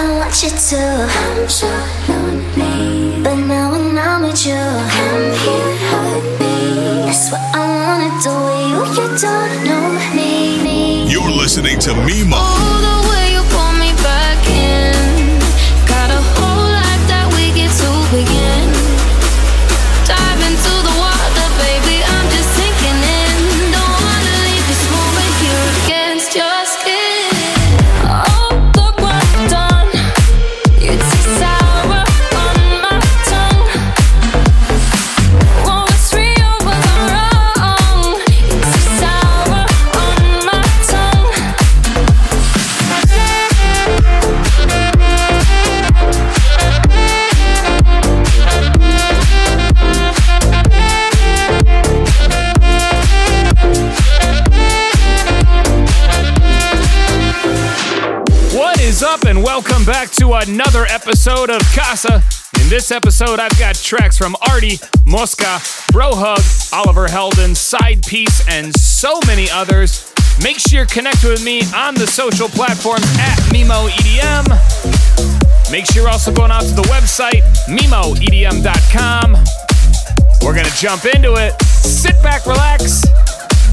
I want you to. I'm so lonely, but now when I'm with you, come here with me. That's what I wanna do. You, you don't know me. You're listening to Mimo. Welcome back to another episode of Casa. In this episode, I've got tracks from ARTY, Moska, Brohug, Oliver Heldens, Side Piece, and so many others. Make sure you connect with me on the social platform at Mimo EDM. Make sure you're also going out to the website, MimoEDM.com. We're going to jump into it. Sit back, relax,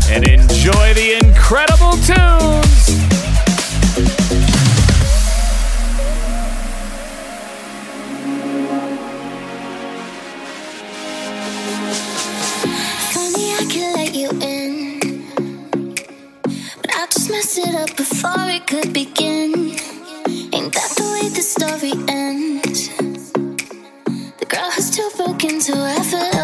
and enjoy the incredible tunes. Mess it up before it could begin. Ain't that the way the story ends? The girl who's too broken to ever.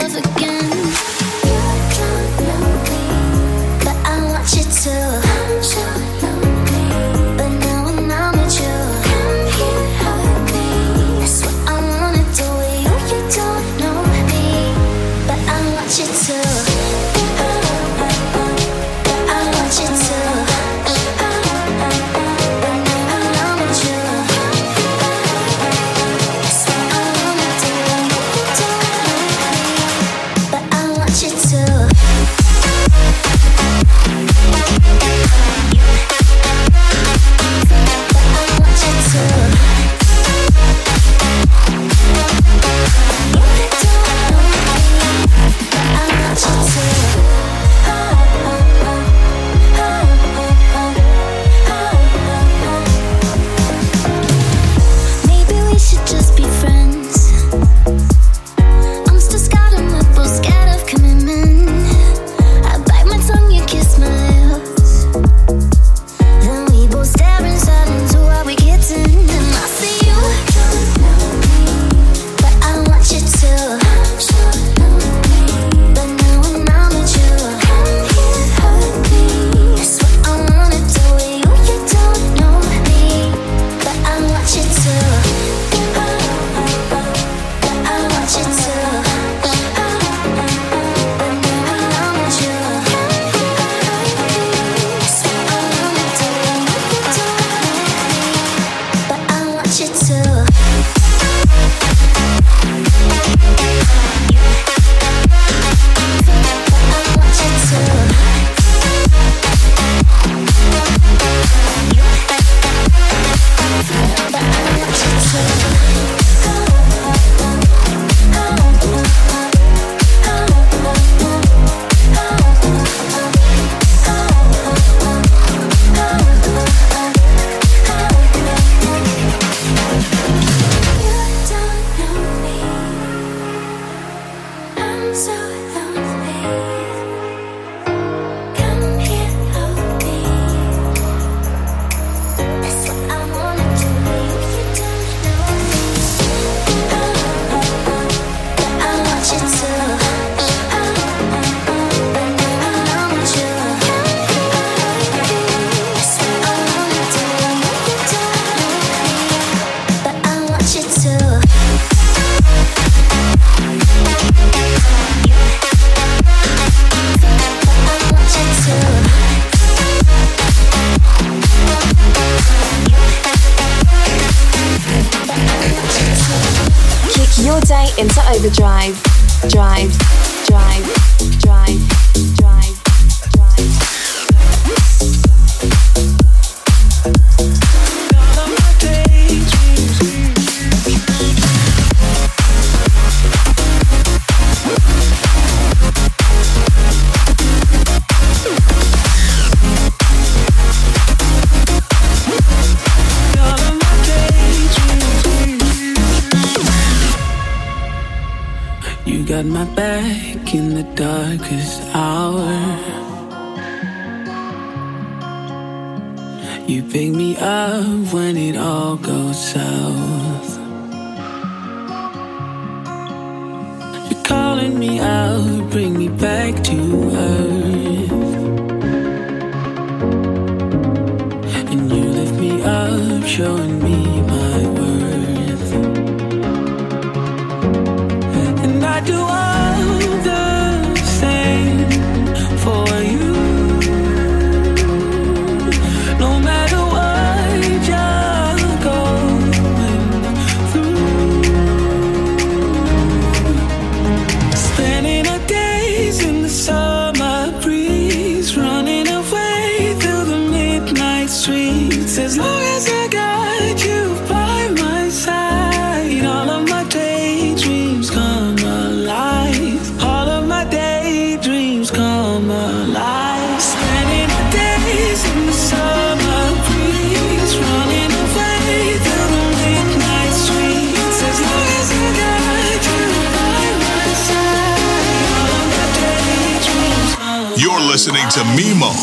find me out, bring me back to earth. And you lift me up, showing. to Mimo.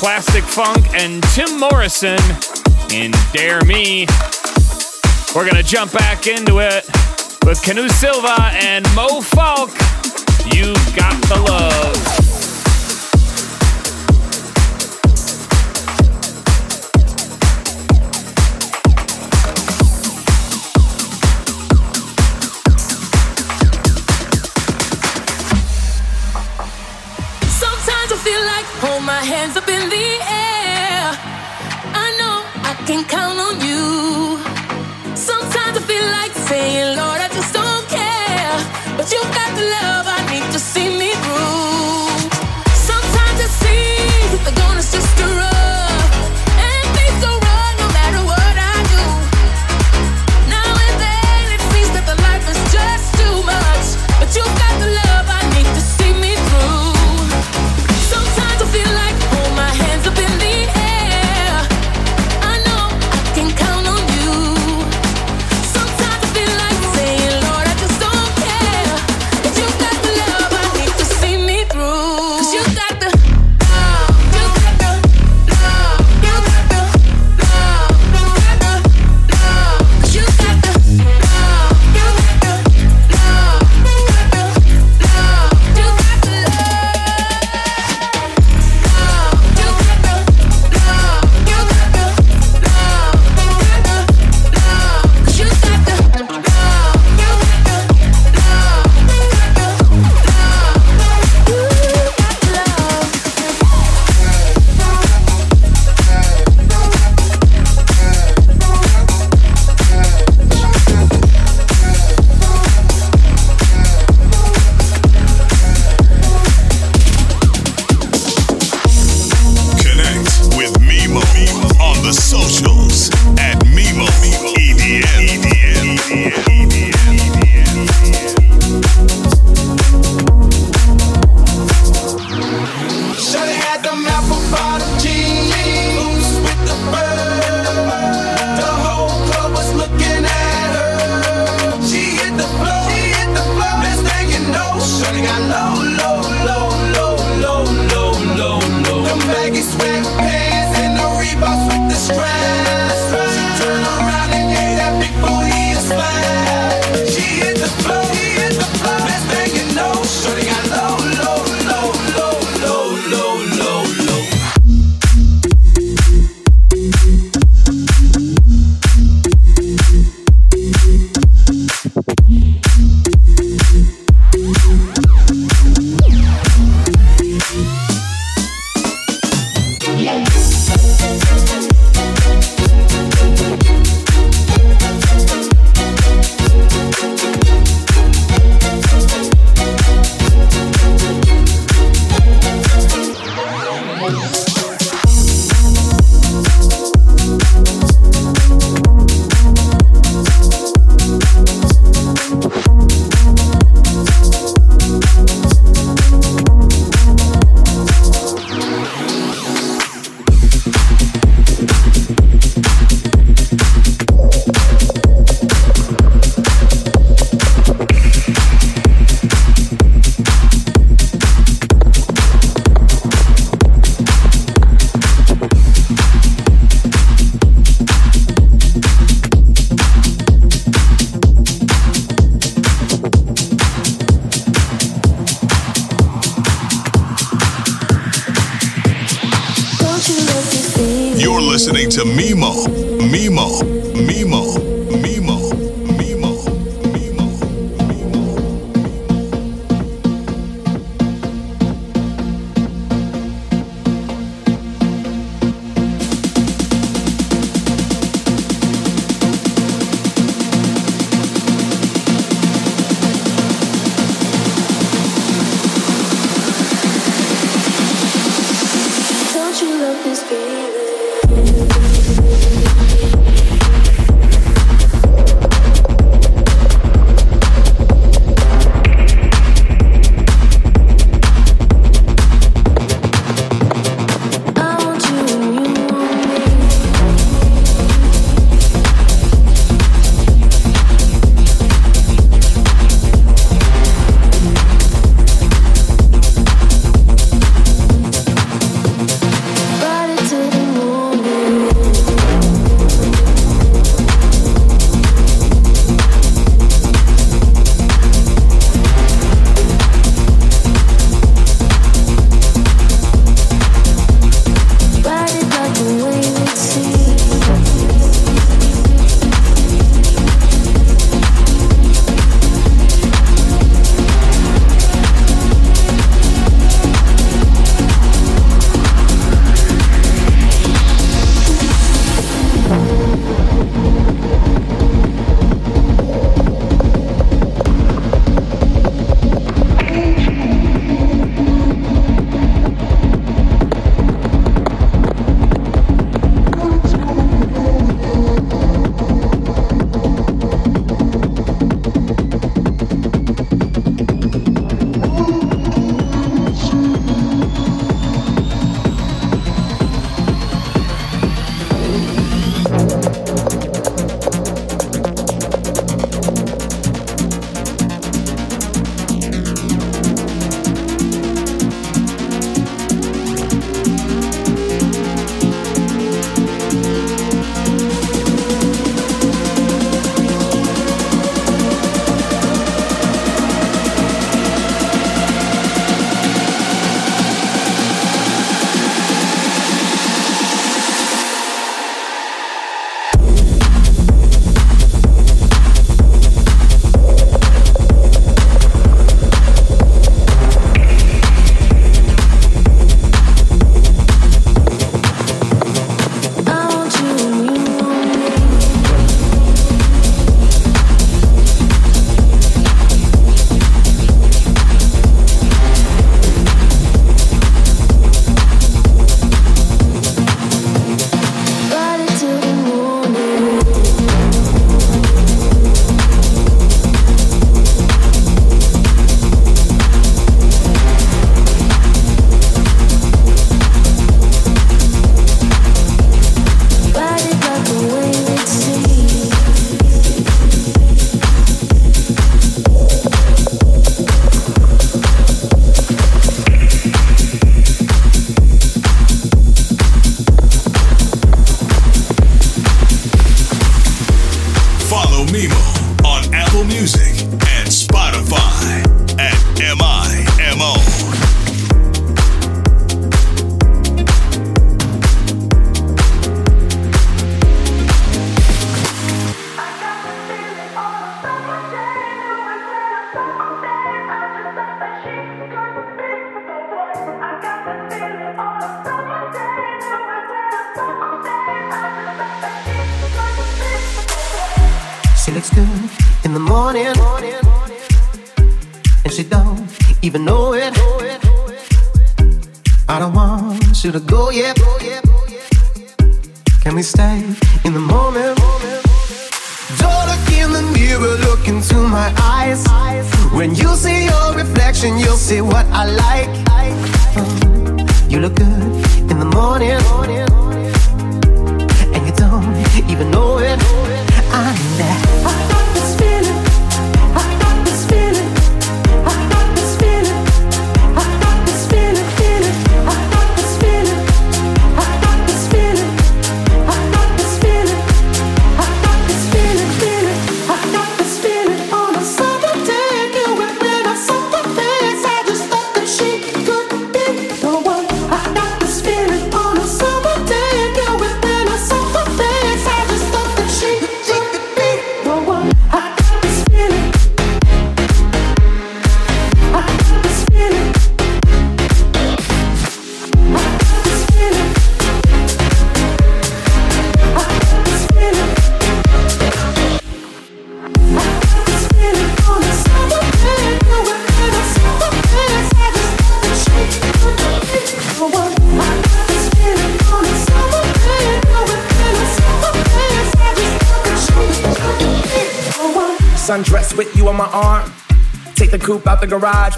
Funk and Tim Morrison in Dare Me. We're going to jump back into it with Keanu Silva and Mo Falk. You got the love. can count on you. Sometimes I feel like saying.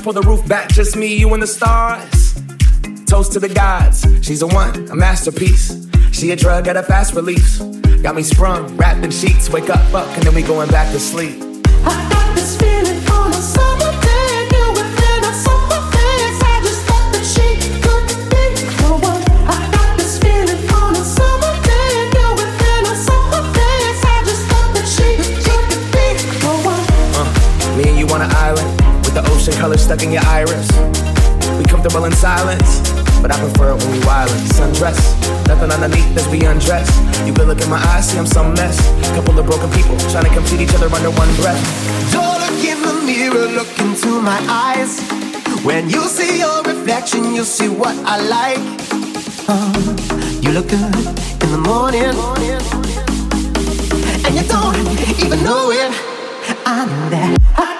pull the roof back, just me, you, and the stars. Toast to the gods, she's a one, a masterpiece. She a drug at a fast release. Got me sprung, wrapped in sheets, wake up, fuck, and then we going back to sleep. comfortable in silence, but I prefer it when we wildin'. Sundress, nothing underneath as we undress. You could look in my eyes, see I'm some mess. Couple of broken people trying to complete each other under one breath. Don't look in the mirror, look into my eyes. When you see your reflection, you'll see what I like. Oh, you look good in the morning, and you don't even know it. I'm that.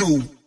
two.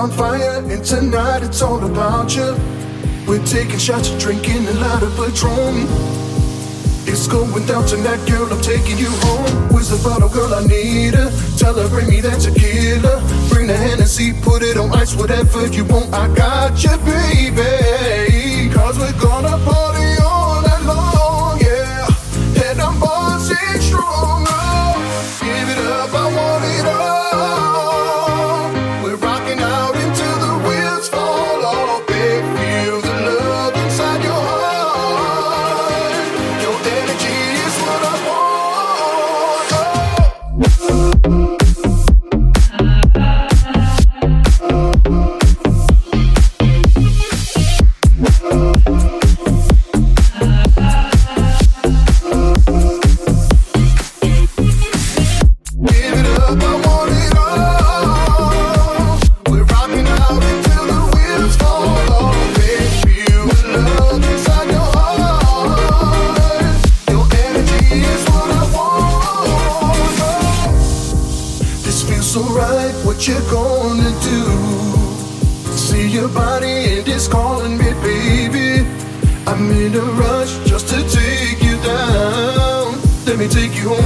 Wanna taking shots, drinking a lot of Patron. It's going down tonight, girl. I'm taking you home. Where's the bottle, girl? I need her. Tell her, bring me that tequila. Bring the Hennessy, put it on ice, whatever you want. I got you, baby. Cause we're gonna party all night long, yeah. And I'm buzzing strong.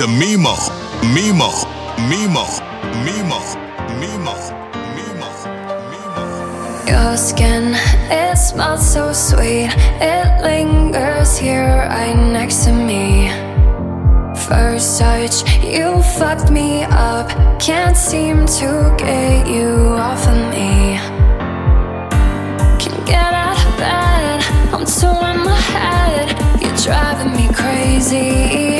to Mimo, Mimo, Mimo, Mimo, Mimo, Mimo, Mimo. Your skin, it smells so sweet. It lingers here right next to me. First touch, you fucked me up. Can't seem to get you off of me. Can't get out of bed, I'm too in my head. You're driving me crazy.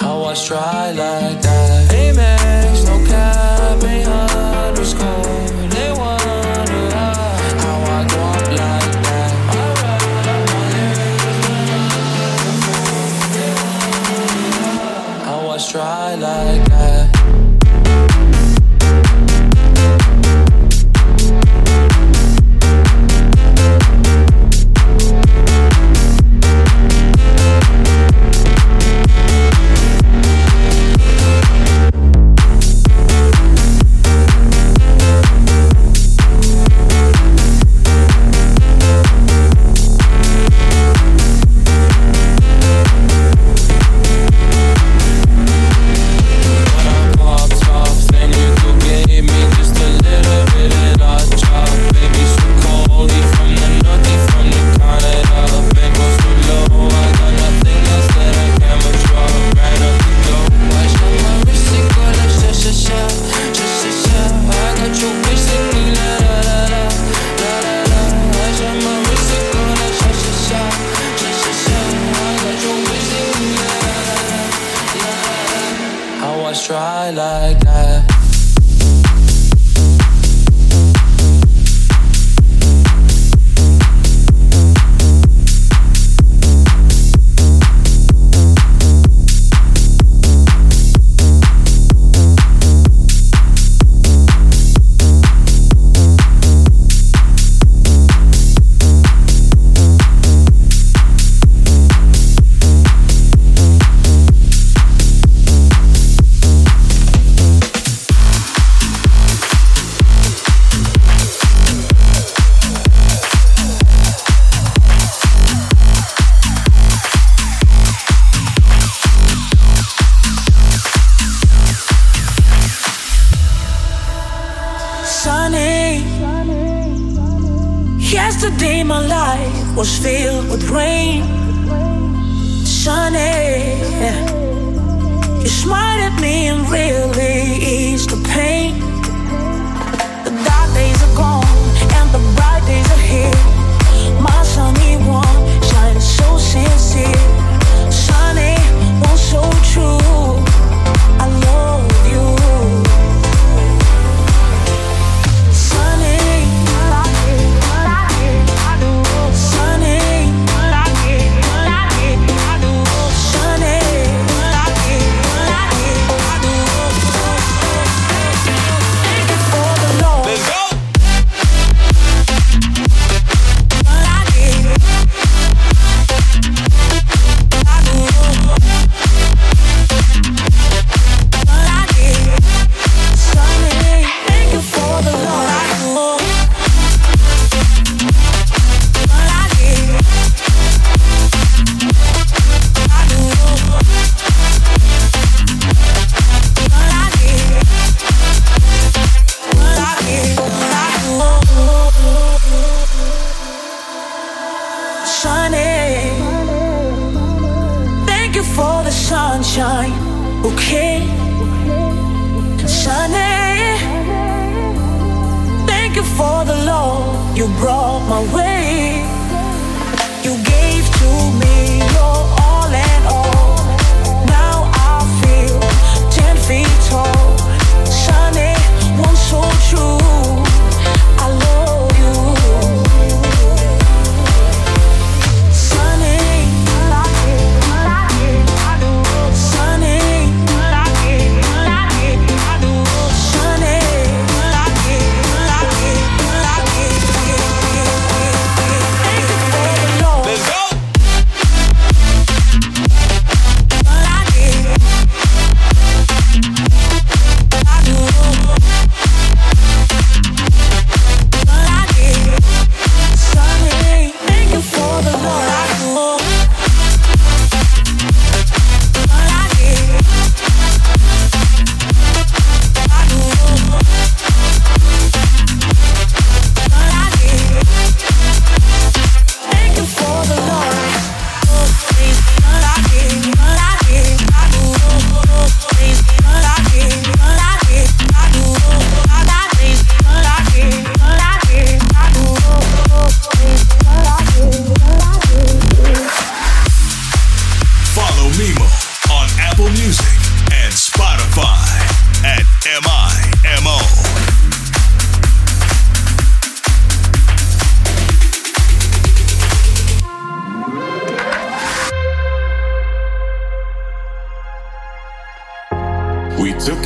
I was try like that. Amex, no cap, ain't underscore. My way.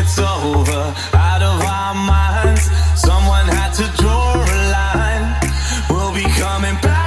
it's over, out of our minds. Someone had to draw a line. We'll be coming back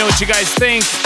know what you guys think.